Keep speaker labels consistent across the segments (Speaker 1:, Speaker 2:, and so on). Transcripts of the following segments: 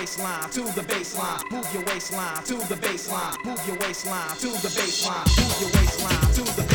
Speaker 1: waistline to the bassline. Move your waistline to the bassline. Move your waistline to the bassline. Move your waistline to the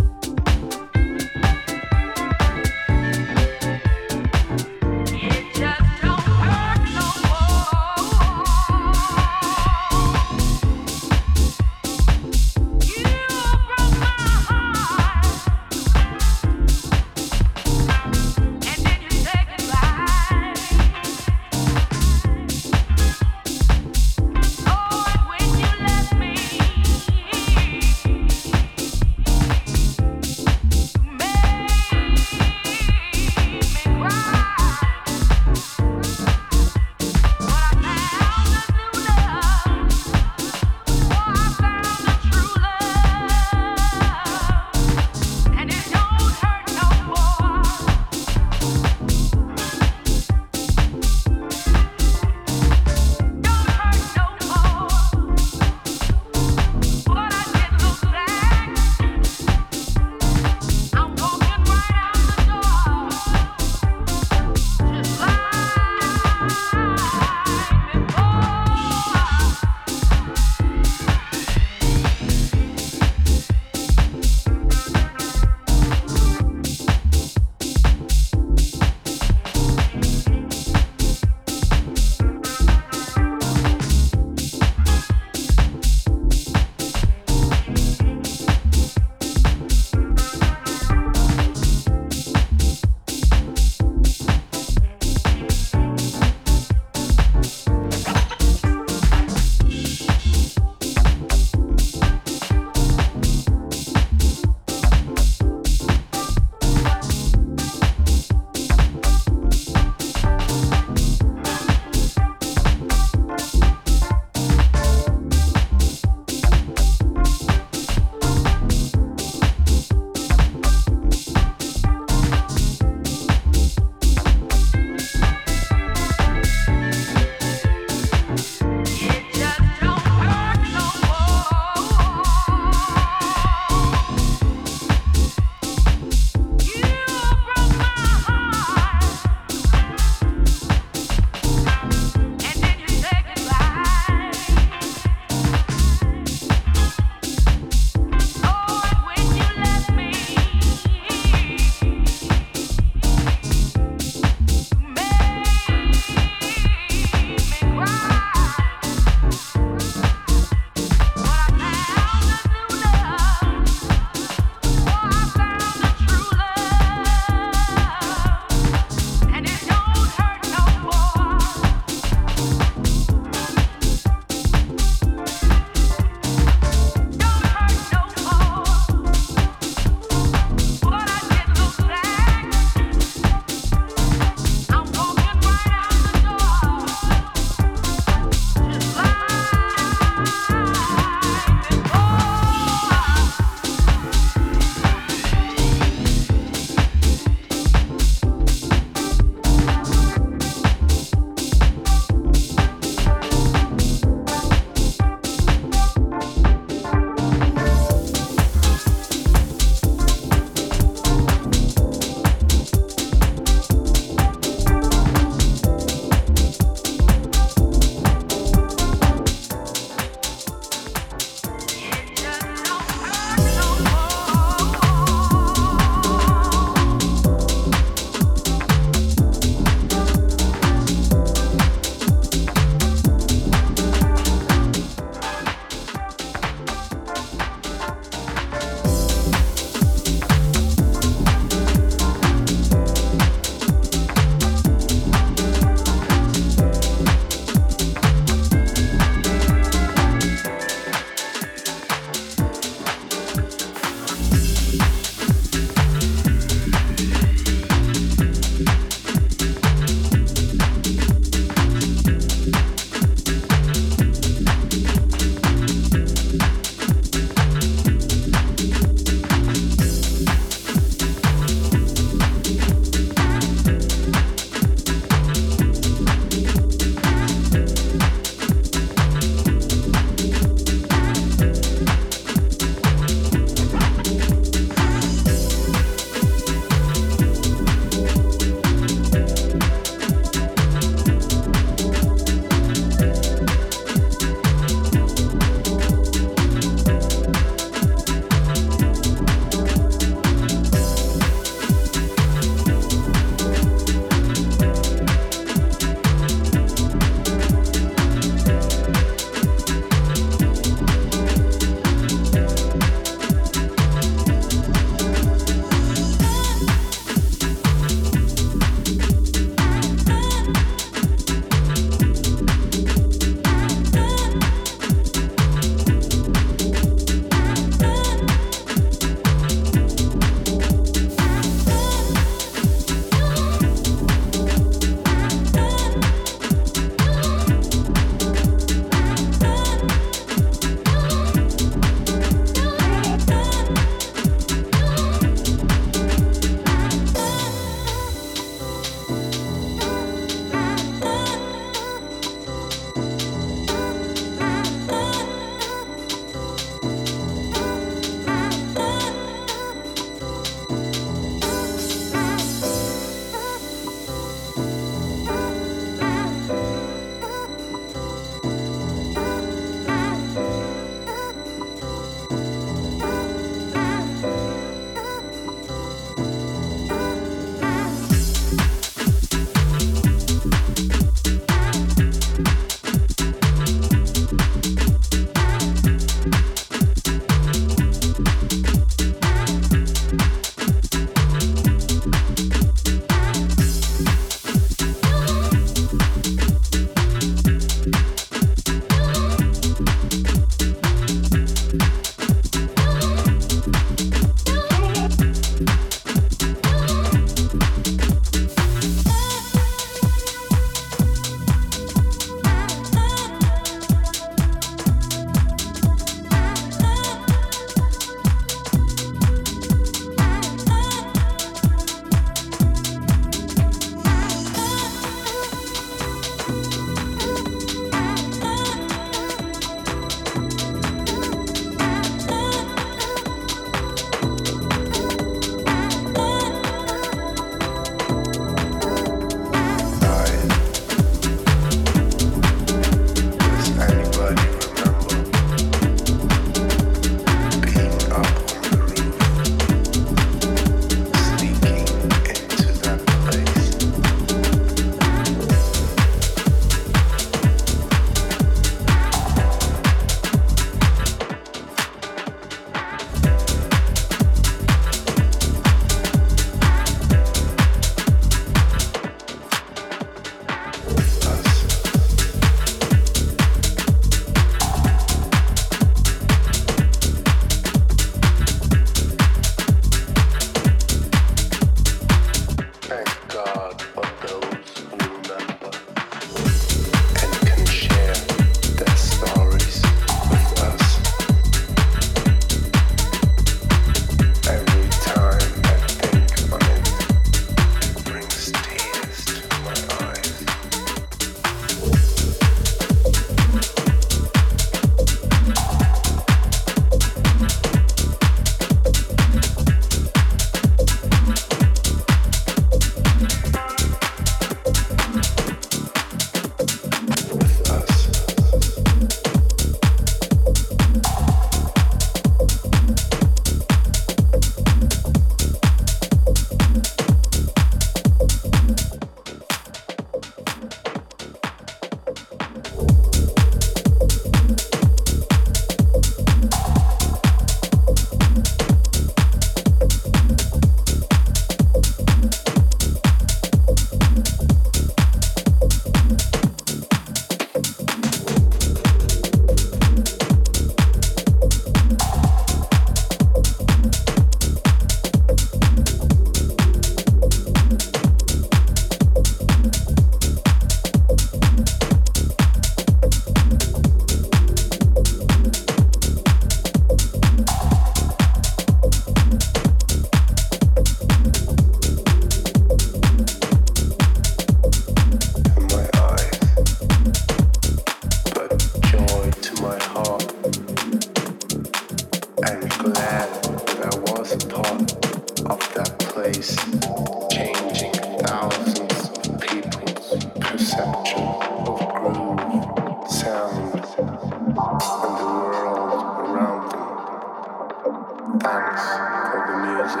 Speaker 1: music.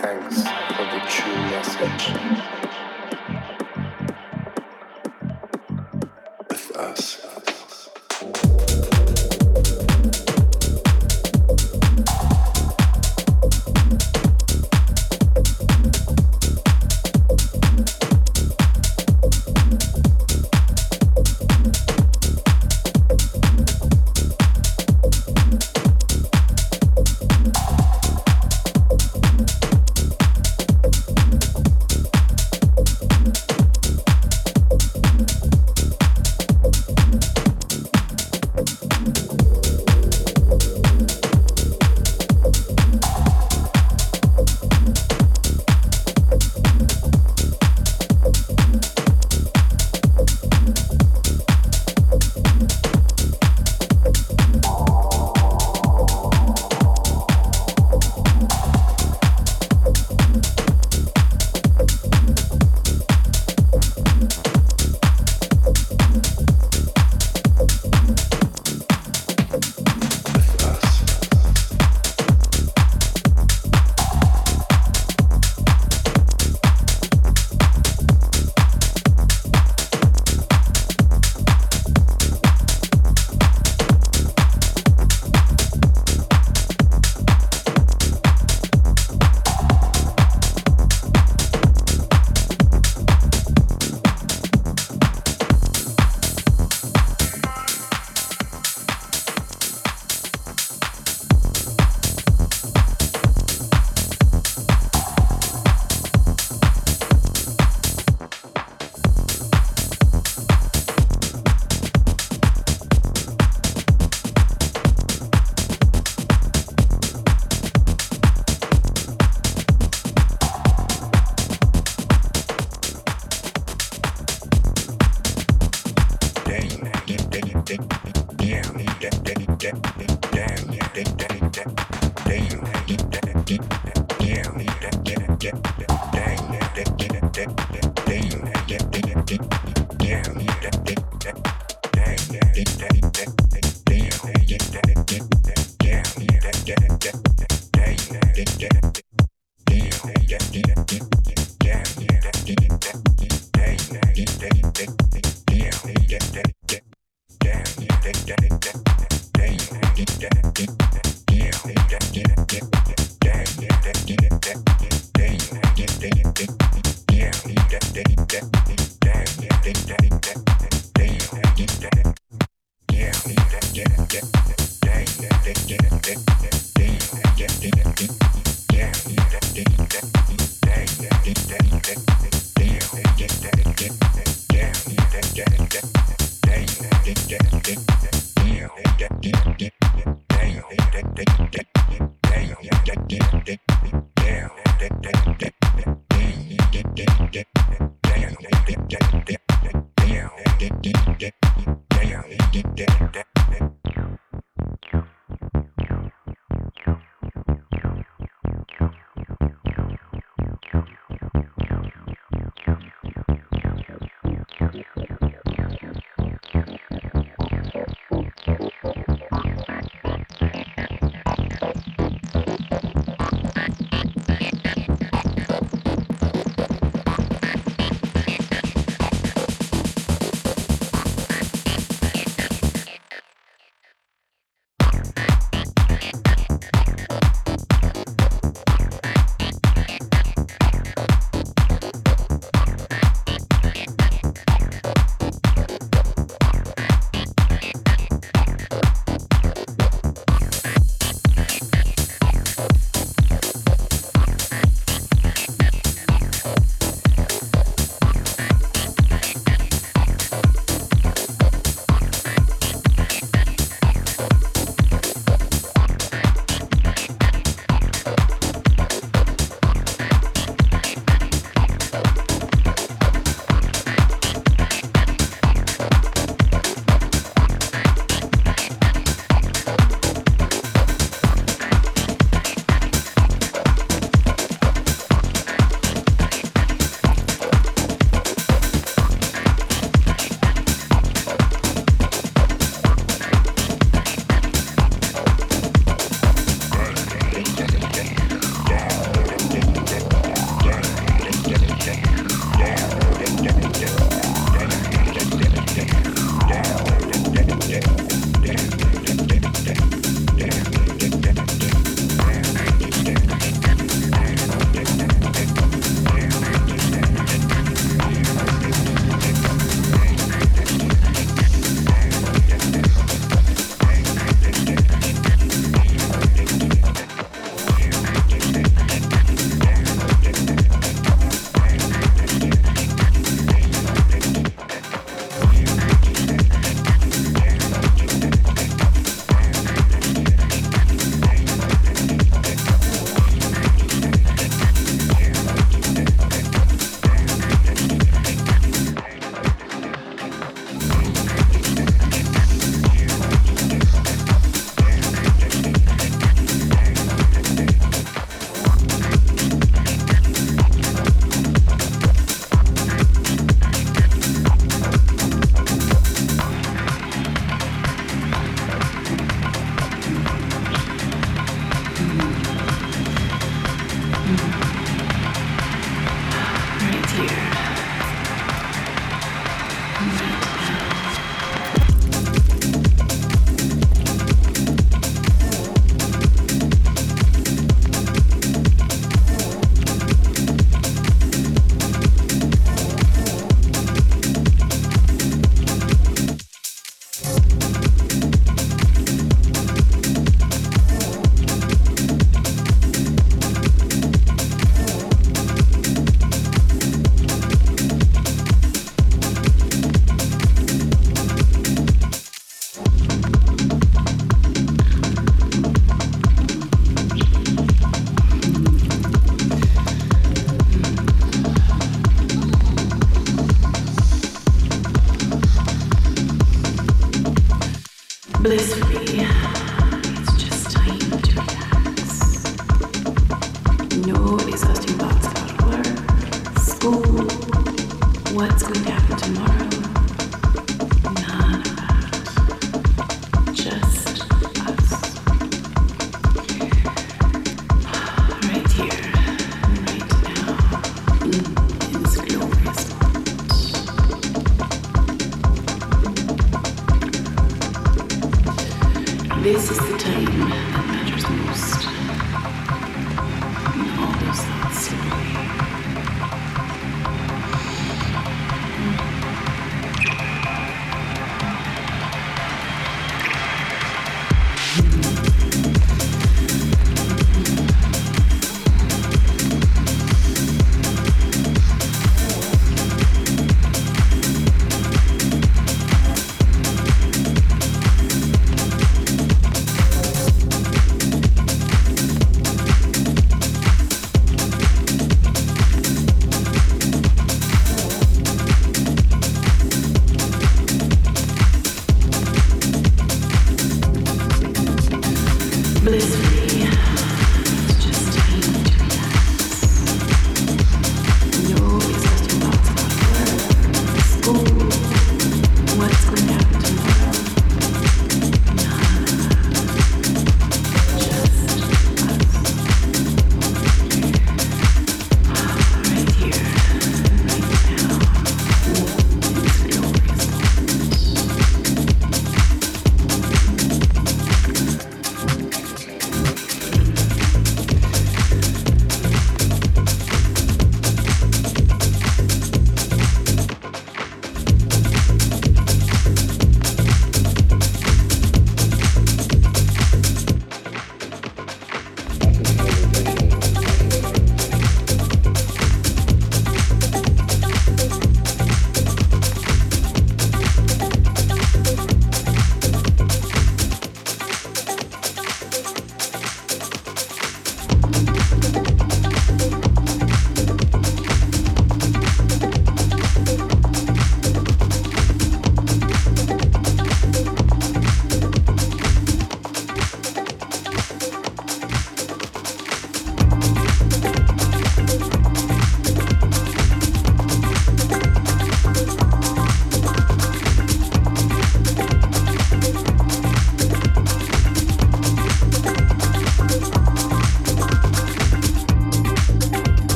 Speaker 1: Thanks for the
Speaker 2: true message.